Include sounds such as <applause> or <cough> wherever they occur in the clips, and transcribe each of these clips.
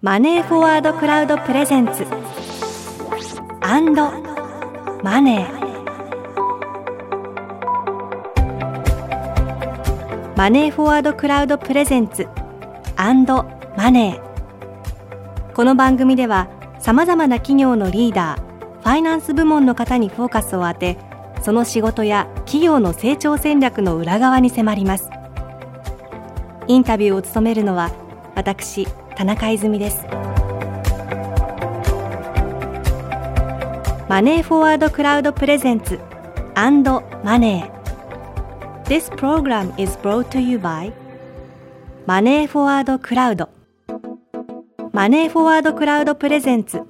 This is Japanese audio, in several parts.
マネーフォワードクラウド presents。and money。マネーフォワードクラウド presents。and money。この番組ではさまざまな企業のリーダーファイナンス部門の方にフォーカスを当てその仕事や企業の成長戦略の裏側に迫ります。インタビューを務めるのは私田中泉です。マネーフォワードクラウドプレゼンツアンドマネー。This program is brought to you by マネーフォワードクラウド。マネーフォワードクラウドプレゼンツ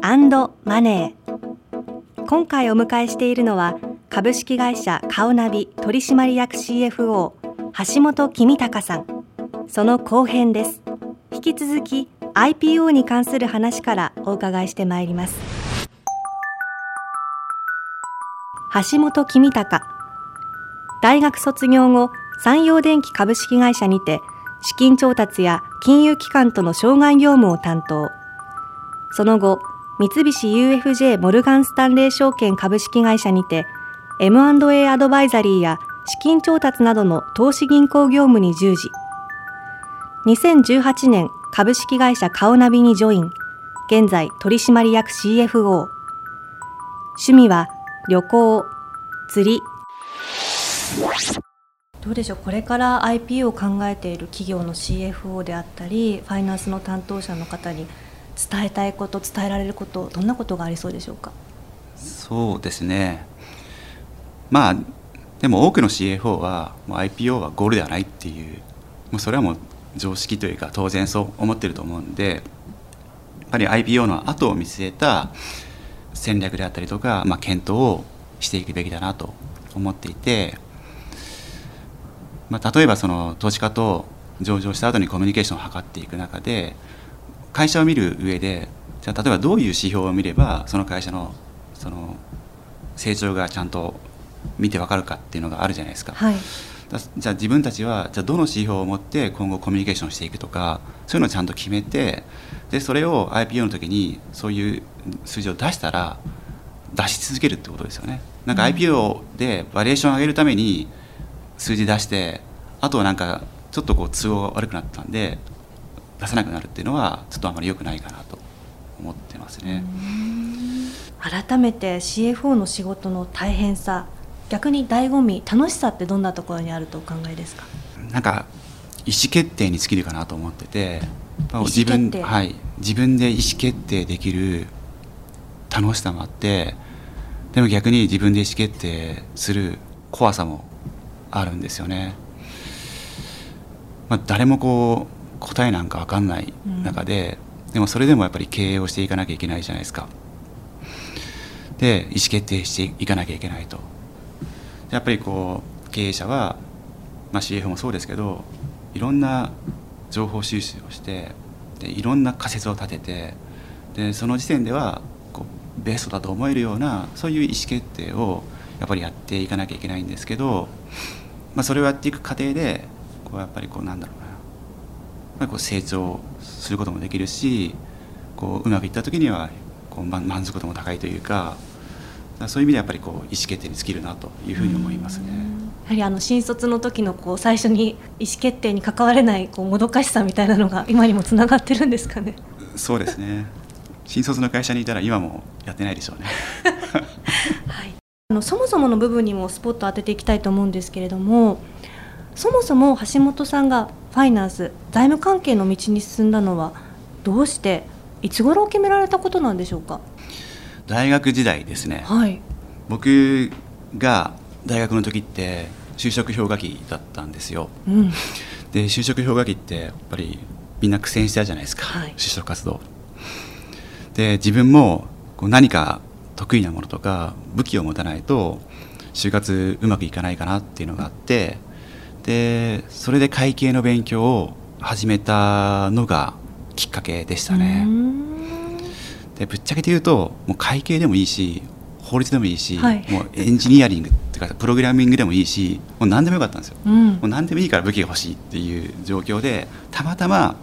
アンドマネー。今回お迎えしているのは株式会社カオナビ取締役 CFO 橋本公隆さん。その後編です。引き続き IPO に関する話からお伺いしてまいります。橋本公隆大学卒業後山陽電機株式会社にて資金調達や金融機関との障害業務を担当。その後三菱 UFJ モルガンスタンレー証券株式会社にて M&A アドバイザリーや資金調達などの投資銀行業務に従事。2018年株式会社カオナビにジョイン。現在取締役 CFO 趣味は旅行釣り。どうでしょう？これから IP を考えている企業の CFO であったりファイナンスの担当者の方に伝えたいこと伝えられることどんなことがありそうでしょうか？そうですね。まあでも多くの CFO はもう IPO はゴールではないっていうもうそれはもう常識というか当然そう思ってると思うんでやっぱり IPO の後を見据えた戦略であったりとか、まあ、検討をしていくべきだなと思っていて、まあ、例えばその投資家と上場した後にコミュニケーションを図っていく中で会社を見る上でじゃあ例えばどういう指標を見ればその会社のその成長がちゃんと見てわかるかっていうのがあるじゃないですか。はいじゃあ自分たちはじゃあどの指標を持って今後コミュニケーションしていくとかそういうのをちゃんと決めてでそれを IPO の時にそういう数字を出したら出し続けるってことですよね。なんか IPO でバリエーションを上げるために数字出してあとはなんかちょっとこう都合が悪くなったんで出さなくなるっていうのはちょっとあまり良くないかなと思ってますね。改めて CFO の仕事の大変さ逆に醍醐味楽しさってどんなところにあるとお考えですか？なんか意思決定に尽きるかなと思ってて自分はい、自分で意思決定できる楽しさもあってでも逆に自分で意思決定する怖さもあるんですよね。まあ、誰もこう答えなんか分かんない中で、うん、でもそれでもやっぱり経営をしていかなきゃいけないじゃないですか。で意思決定していかなきゃいけないと。やっぱりこう経営者は、まあ、CF もそうですけどいろんな情報収集をしてでいろんな仮説を立ててでその時点ではこうベストだと思えるようなそういう意思決定をやっぱりやっていかなきゃいけないんですけど、まあ、それをやっていく過程でこうやっぱりこうなんだろうな、まあ、こう成長することもできるしこううまくいった時にはこう満足度も高いというかそういう意味でやっぱりこう意思決定に尽きるなというふうに思いますね。やはりあの新卒の時のこう最初に意思決定に関われないこうもどかしさみたいなのが今にもつながってるんですかね。そうですね。新卒の会社にいたら今もやってないでしょうね。はい。あのそもそもの部分にもスポット当てていきたいと思うんですけれども、そもそも橋本さんがファイナンス財務関係の道に進んだのはどうしていつ頃決められたことなんでしょうか？大学時代ですね、はい、僕が大学の時って就職氷河期だったんですよ、うん、で就職氷河期ってやっぱりみんな苦戦したじゃないですか、はい、就職活動。で自分もこう何か得意なものとか武器を持たないと就活うまくいかないかなっていうのがあってでそれで会計の勉強を始めたのがきっかけでしたね。でぶっちゃけて言うともう会計でもいいし法律でもいいし、はい、もうエンジニアリングっていうかプログラミングでもいいしもう何でもよかったんですよ、うん、もう何でもいいから武器が欲しいっていう状況でたまたま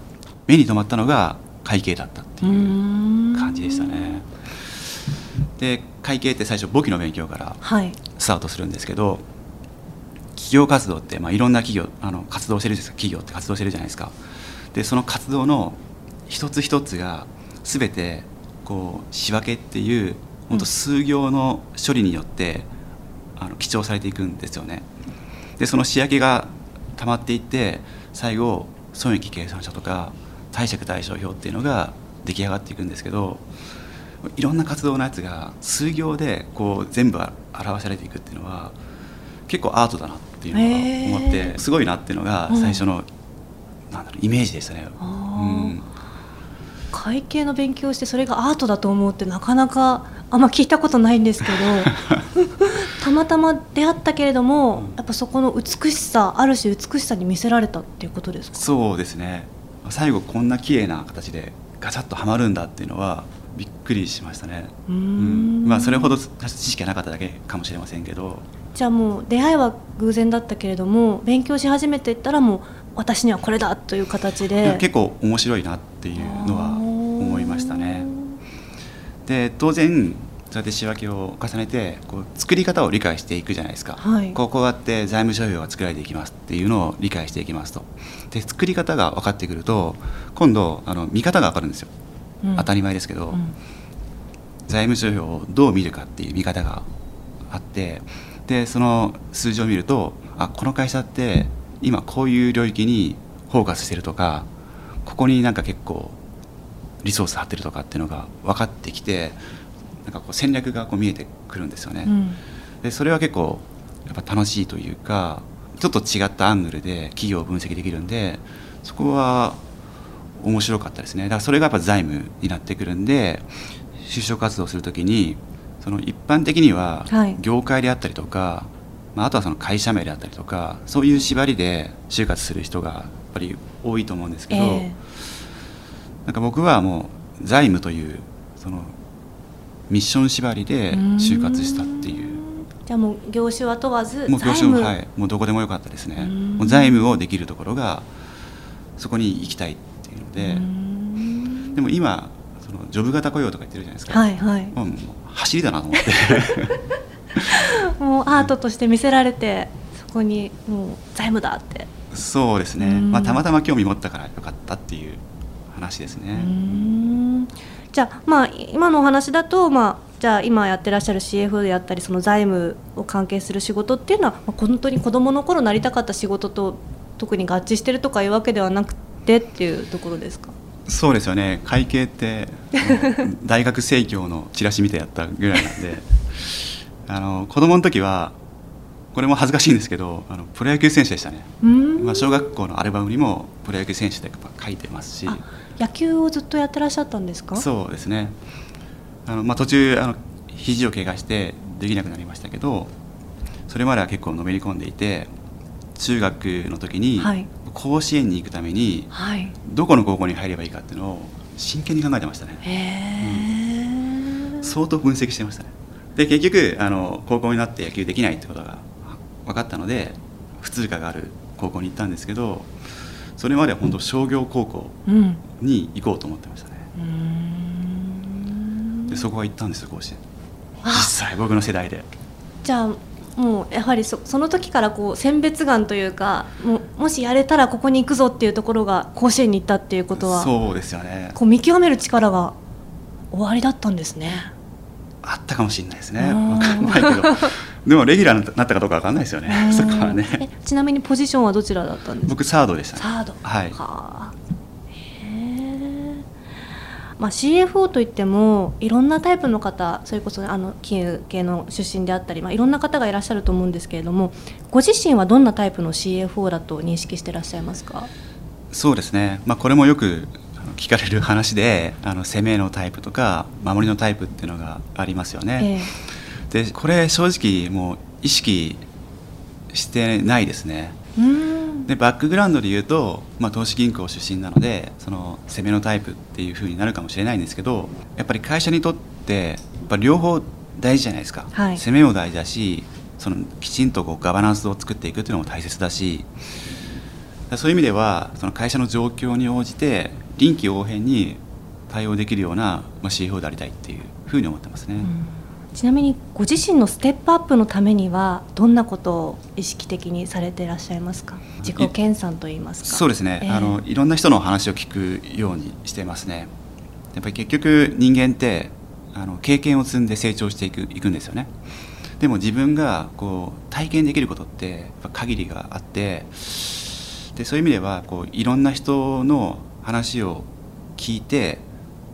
目に留まったのが会計だったっていう感じでしたね。で会計って最初簿記の勉強からスタートするんですけど、はい、企業活動って、まあ、いろんな企業あの活動してる企業って活動してるじゃないですか。でその活動の一つ一つが全てこう仕分けっていう本当数行の処理によってあの記帳されていくんですよね。でその仕分けが溜まっていって最後損益計算書とか貸借対照表っていうのが出来上がっていくんですけどいろんな活動のやつが数行でこう全部表されていくっていうのは結構アートだなっていうのが思ってすごいなっていうのが最初の、うん、なんだろうイメージでしたね。うん会計の勉強してそれがアートだと思うってなかなかあんま聞いたことないんですけど <laughs> たまたま出会ったけれども、やっぱそこの美しさある種美しさに見せられたっていうことですか？そうですね。最後こんな綺麗な形でガチャッとはまるんだっていうのはびっくりしましたね。うん、まあそれほど知識がなかっただけかもしれませんけど。じゃあもう出会いは偶然だったけれども勉強し始めていったらもう私にはこれだという形で。結構面白いなっていうのは思いましたね。で当然そうやって仕分けを重ねてこう作り方を理解していくじゃないですか、はい、こうこうやって財務諸表が作られていきますっていうのを理解していきますと。で作り方が分かってくると今度あの見方が分かるんですよ、うん、当たり前ですけど、うん、財務諸表をどう見るかっていう見方があってでその数字を見るとあこの会社って今こういう領域にフォーカスしてるとかここになんか結構リソース張ってるとかっていうのが分かってきてなんかこう戦略がこう見えてくるんですよね。うん、でそれは結構やっぱ楽しいというかちょっと違ったアングルで企業を分析できるんでそこは面白かったですね。だからそれがやっぱ財務になってくるんで就職活動するときにその一般的には業界であったりとか、はい、まあ、あとはその会社名であったりとかそういう縛りで就活する人がやっぱり多いと思うんですけど、えー、なんか僕はもう財務というそのミッション縛りで就活したっていう。じゃあもう業種は問わずもう業種もはい。もうどこでもよかったですね。もう財務をできるところがそこに行きたいっていうので。でも今そのジョブ型雇用とか言ってるじゃないですか、はいはい、もう走りだなと思って。もうアートとして見せられてそこにもう財務だって。そうですね、まあ、たまたま興味持ったからよかったっていう話ですね。じゃあまあ今のお話だとまあじゃあ今やってらっしゃる CFO であったりその財務を関係する仕事っていうのは、まあ、本当に子どもの頃なりたかった仕事と特に合致してるとかいうわけではなくてっていうところですか？そうですよね。会計って大学生協のチラシ見てやったぐらいなんで。<laughs> あの子供の時はこれも恥ずかしいんですけどあのプロ野球選手でしたね、まあ、小学校のアルバムにもプロ野球選手って書いてますし。野球をずっとやってらっしゃったんですか？そうですね。あの、まあ、途中あの肘を怪我してできなくなりましたけどそれまでは結構のめり込んでいて中学の時に甲子園に行くためにどこの高校に入ればいいかっていうのを真剣に考えてましたね、うん、相当分析してましたね。で結局あの高校になって野球できないってことが分かったので普通科がある高校に行ったんですけどそれまでは本当商業高校に行こうと思ってましたね、うん、でそこは行ったんですよ甲子園。実際僕の世代で。じゃあもうやはりそその時からこう選別眼というかももしやれたらここに行くぞっていうところが甲子園に行ったっていうことはそうですよね。こう見極める力が終わりだったんですね。あったかもしれないですね。分かんないけどでもレギュラーになったかどうか分かんないですよね。そこはね。ちなみにポジションはどちらだったんですか？僕サードでした、ね、サード。はい。はあ。まあ、CFO といってもいろんなタイプの方それこそあの金融系の出身であったり、まあ、いろんな方がいらっしゃると思うんですけれどもご自身はどんなタイプの CFO だと認識していらっしゃいますか？そうですね、まあ、これもよく聞かれる話であの攻めのタイプとか守りのタイプっていうのがありますよね。えー、でこれ正直もう意識してないですね。でバックグラウンドで言うと、まあ、投資銀行出身なのでその攻めのタイプっていうふうになるかもしれないんですけどやっぱり会社にとってやっぱ両方大事じゃないですか、はい、攻めも大事だしそのきちんとこうガバナンスを作っていくっていうのも大切だしそういう意味ではその会社の状況に応じて臨機応変に対応できるような、まあ、CFO でありたいっていうふうに思ってますね。うんちなみにご自身のステップアップのためにはどんなことを意識的にされていらっしゃいますか？自己研鑽といいますか。そうですね、えー、あのいろんな人の話を聞くようにしてますね。やっぱり結局人間ってあの経験を積んで成長していくいくんですよね。でも自分がこう体験できることってやっぱ限りがあってでそういう意味ではこういろんな人の話を聞いて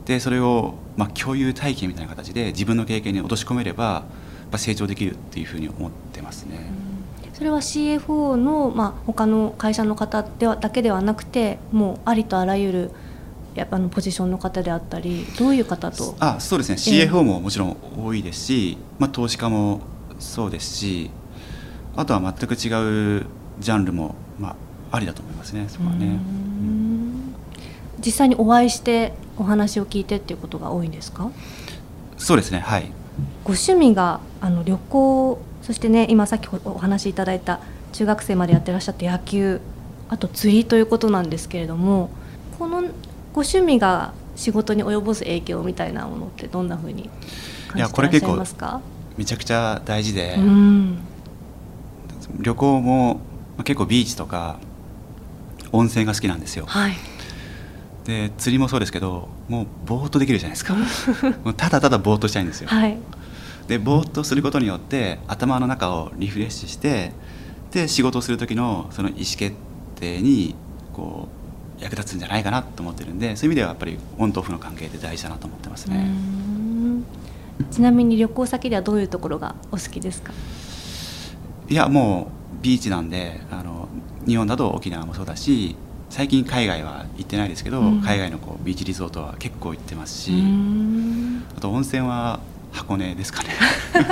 でそれをまあ共有体験みたいな形で自分の経験に落とし込めればやっぱ成長できるっていうふうに思ってますね。それは CFO の、まあ、他の会社の方ではだけではなくてもうありとあらゆるやっぱのポジションの方であったりどういう方とあそうですね、えー、CFO ももちろん多いですし、まあ、投資家もそうですしあとは全く違うジャンルも、まあ、ありだと思いますねそこはね。実際にお会いしてお話を聞いてっていうことが多いんですか？そうですねはい。ご趣味があの旅行そしてね今さっきお話しいただいた中学生までやってらっしゃった野球あと釣りということなんですけれどもこのご趣味が仕事に及ぼす影響みたいなものってどんなふうに感じてらっしゃいますか？めちゃくちゃ大事で、うん、旅行も結構ビーチとか温泉が好きなんですよ、はい、で釣りもそうですけどもうぼーっとできるじゃないですか。<laughs> もうただただぼーっとしたいんですよ、はい、でぼーっとすることによって頭の中をリフレッシュしてで仕事をする時のその意思決定にこう役立つんじゃないかなと思ってるんでそういう意味ではやっぱりオンとオフの関係って大事だなと思ってますね。ちなみに旅行先ではどういうところがお好きですか？いやもうビーチなんであの日本だと沖縄もそうだし最近海外は行ってないですけど、うん、海外のこうビーチリゾートは結構行ってますしあと温泉は箱根ですかね。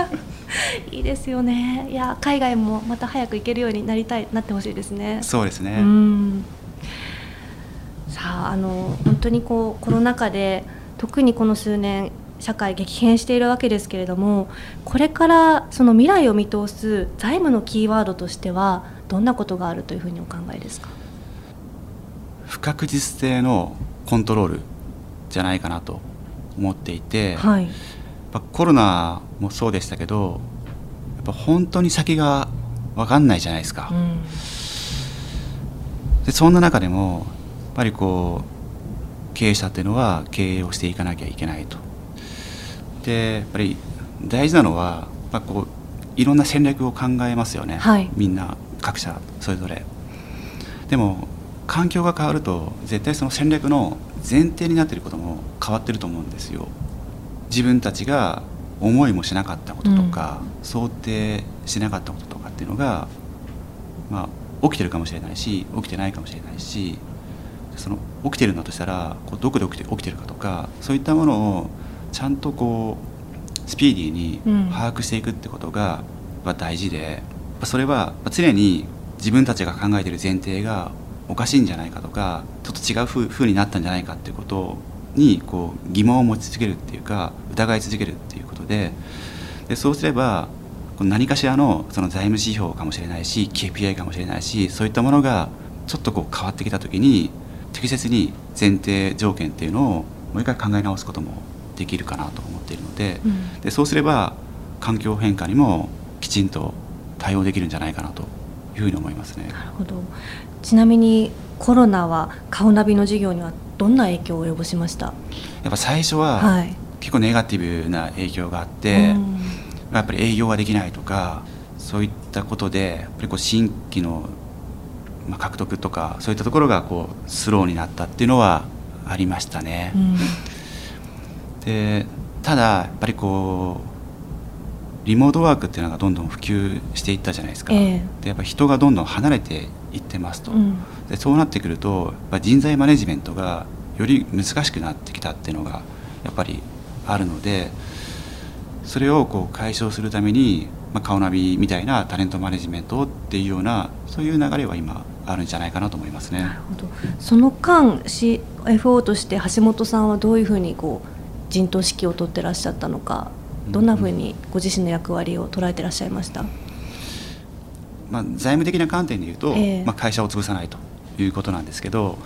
<laughs> いいですよね。いや海外もまた早く行けるようになりたいなってほしいですね。そうですね。さああの本当にこうコロナ禍で特にこの数年社会激変しているわけですけれどもこれからその未来を見通す財務のキーワードとしてはどんなことがあるというふうにお考えですか？不確実性のコントロールじゃないかなと思っていて、はい、コロナもそうでしたけどやっぱ本当に先が分かんないじゃないですか。うん、でそんな中でもやっぱりこう経営者っていうのは経営をしていかなきゃいけないと。でやっぱり大事なのは、まあ、こういろんな戦略を考えますよね、はい、みんな各社それぞれ。でも環境が変わると絶対その戦略の前提になっていることも変わってると思うんですよ。自分たちが思いもしなかったこととか、うん、想定しなかったこととかっていうのが、まあ、起きてるかもしれないし起きてないかもしれないしその起きてるんだとしたらこうどこで起きて起きてるかとかそういったものをちゃんとこうスピーディーに把握していくってことが、まあ、大事でそれは常に自分たちが考えている前提がおかしいんじゃないかとかちょっと違うふうになったんじゃないかっていうことにこう疑問を持ち続けるっていうか疑い続けるっていうことででそうすれば何かしらのその財務指標かもしれないし KPI かもしれないしそういったものがちょっとこう変わってきた時に適切に前提条件っていうのをもう一回考え直すこともできるかなと思っているのでうん、でそうすれば環境変化にもきちんと対応できるんじゃないかなというふうに思いますね。なるほどちなみにコロナは顔ナビの事業にはどんな影響を及ぼしました？やっぱ最初は結構ネガティブな影響があって、やっぱり営業ができないとかそういったことでやっぱりこう新規の獲得とかそういったところがこうスローになったっていうのはありましたね。うん、でただやっぱりこうリモートワークっていうのがどんどん普及していったじゃないですか。えー、でやっぱ人がどんどん離れていってますと。うん、でそうなってくると人材マネジメントがより難しくなってきたっていうのがやっぱりあるのでそれをこう解消するために、まあ、顔ナビみたいなタレントマネジメントっていうようなそういう流れは今あるんじゃないかなと思いますね。なるほどその間 CFO として橋本さんはどういうふうにこう陣頭指揮を取ってらっしゃったのかどんなふうにご自身の役割を捉えてらっしゃいました、まあ、財務的な観点でいうと、えー、まあ、会社を潰さないということなんですけど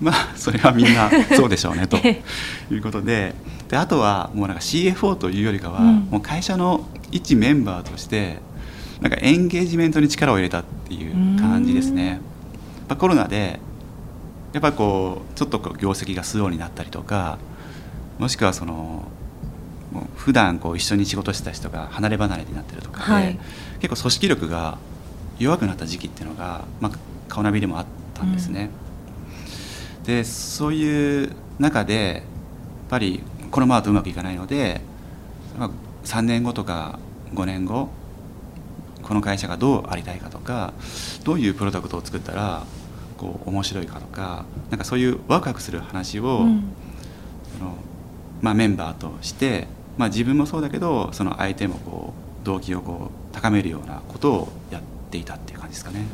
まあそれはみんな <laughs> そうでしょうねということでであとはもうなんか CFO というよりかは、うん、もう会社の一メンバーとしてなんかエンゲージメントに力を入れたっていう感じですね。やコロナでやっぱこうちょっとこう業績がスローになったりとかもしくはその普段こう一緒に仕事してた人が離れ離れになってるとかで、はい、結構組織力が弱くなった時期っていうのが、まあ、顔ナビでもあったんですね。うん、でそういう中でやっぱりこのままとうまくいかないので、まあ、3年後とか5年後この会社がどうありたいかとかどういうプロダクトを作ったらこう面白いかとかなんかそういうワクワクする話を、うん、そのまあ、メンバーとして、まあ、自分もそうだけどその相手もこう動機をこう高めるようなことをやっていたっていう感じですかね。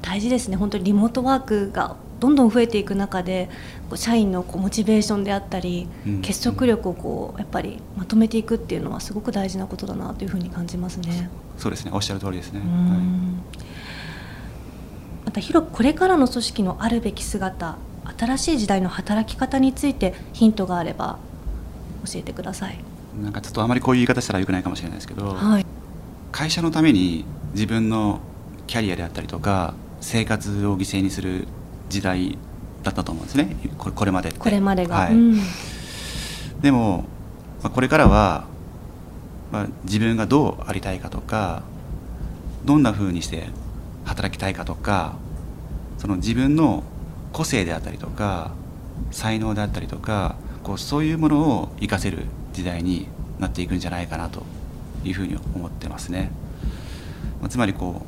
大事ですね。本当にリモートワークがどんどん増えていく中で社員のこうモチベーションであったり、うん、結束力をこうやっぱりまとめていくっていうのはすごく大事なことだなというふうに感じますね。そうですね。おっしゃる通りですね。はい。また広くこれからの組織のあるべき姿新しい時代の働き方についてヒントがあれば教えてください。なんかちょっとあまりこういう言い方したらよくないかもしれないですけど、はい、会社のために自分のキャリアであったりとか生活を犠牲にする時代だったと思うんですね。これまでこれまでが、はい、うん、でも、まあ、これからは、まあ、自分がどうありたいかとかどんなふうにして働きたいかとかその自分の個性であったりとか才能であったりとかこうそういうものを活かせる時代になっていくんじゃないかなというふうに思ってますね。つまりこ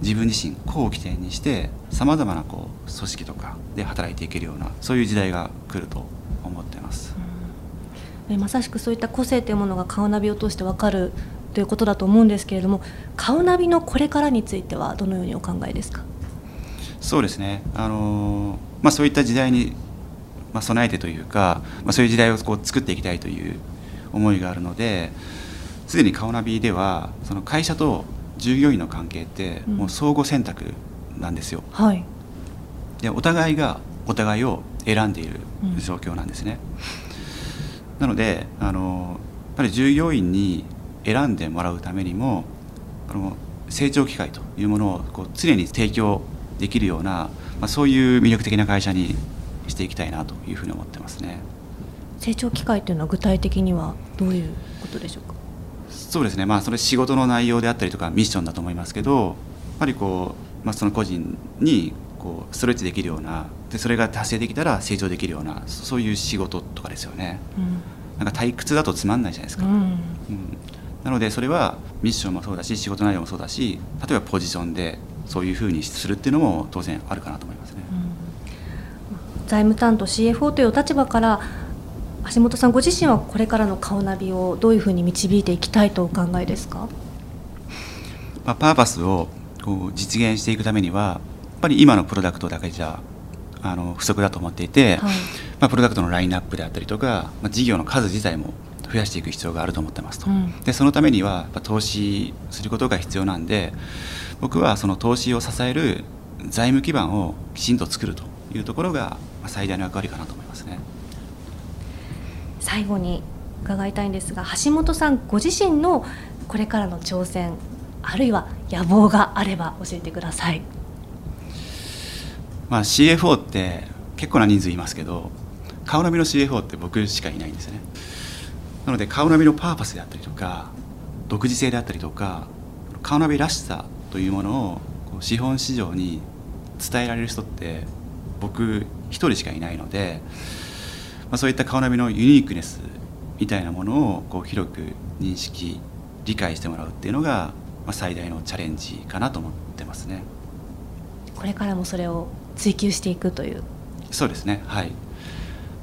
う自分自身個を起点にしてさまざまなこう組織とかで働いていけるようなそういう時代が来ると思ってます。まさしくそういった個性というものが顔ナビを通して分かるということだと思うんですけれども顔ナビのこれからについてはどのようにお考えですか？そうですね、あのまあ、そういった時代に、まあ、備えてというか、まあ、そういう時代をこう作っていきたいという思いがあるのですでに顔ナビではその会社と従業員の関係ってもう相互選択なんですよ。うんはい、でお互いがお互いを選んでいる状況なんですね。うん、なのであのやっぱり従業員に選んでもらうためにもあの成長機会というものをこう常に提供できるような、まあ、そういう魅力的な会社にしていきたいなというふうに思ってますね。成長機会というのは具体的にはどういうことでしょうか？そうですね。まあそれ仕事の内容であったりとかミッションだと思いますけどやっぱりこう、まあ、その個人にこうストレッチできるようなでそれが達成できたら成長できるようなそういう仕事とかですよね、うん、なんか退屈だとつまんないじゃないですか、うん、うん。なのでそれはミッションもそうだし仕事内容もそうだし例えばポジションでそういうふうにするっていうのも当然あるかなと思いますね、うん、財務担当 CFO という立場から橋本さんご自身はこれからの顔ナビをどういうふうに導いていきたいとお考えですか、まあ、パーパスをこう実現していくためにはやっぱり今のプロダクトだけじゃあの不足だと思っていて、はい、まあ、プロダクトのラインナップであったりとか、まあ、事業の数自体も増やしていく必要があると思ってますと、うん、でそのためには投資することが必要なんで僕はその投資を支える財務基盤をきちんと作るというところが最大の役割かなと思いますね最後に伺いたいんですが橋本さんご自身のこれからの挑戦あるいは野望があれば教えてください、まあ、CFO って結構な人数いますけど顔なみの CFO って僕しかいないんですね。なので顔ナビのパーパスであったりとか独自性であったりとか顔ナビらしさというものをこう資本市場に伝えられる人って僕一人しかいないので、まあ、そういった顔ナビのユニークネスみたいなものをこう広く認識理解してもらうっていうのが、まあ、最大のチャレンジかなと思ってますね。これからもそれを追求していくという。そうですね。はい。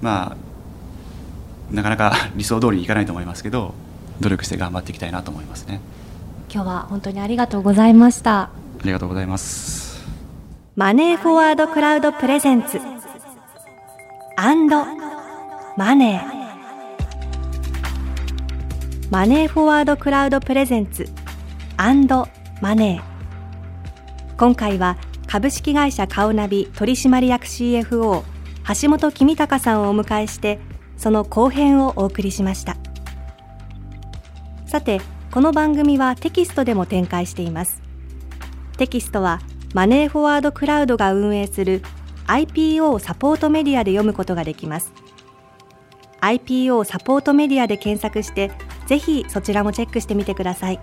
まあなかなか <laughs> 理想通りにいかないと思いますけど努力して頑張っていきたいなと思いますね。今日は本当にありがとうございました。ありがとうございます。マネーフォワードクラウドプレゼンツ。アンドマネー。マネーフォワードクラウドプレゼンツ。アンドマネー。今回は株式会社カオナビ取締役 CFO 橋本公隆さんをお迎えしてその後編をお送りしました。さてこの番組はテキストでも展開しています。テキストはマネーフォワードクラウドが運営する IPO サポートメディアで読むことができます。IPO サポートメディアで検索してぜひそちらもチェックしてみてください。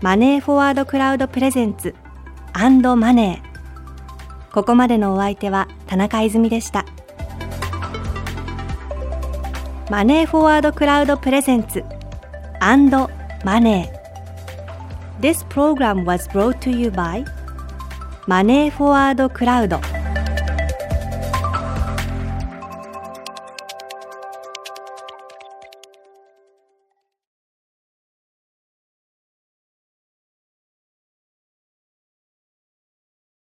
マネーフォワードクラウドプレゼンツマネーここまでのお相手は田中泉でした。マネーフォワードクラウドプレゼンツマネー This program was brought to you by マネーフォワードクラウド。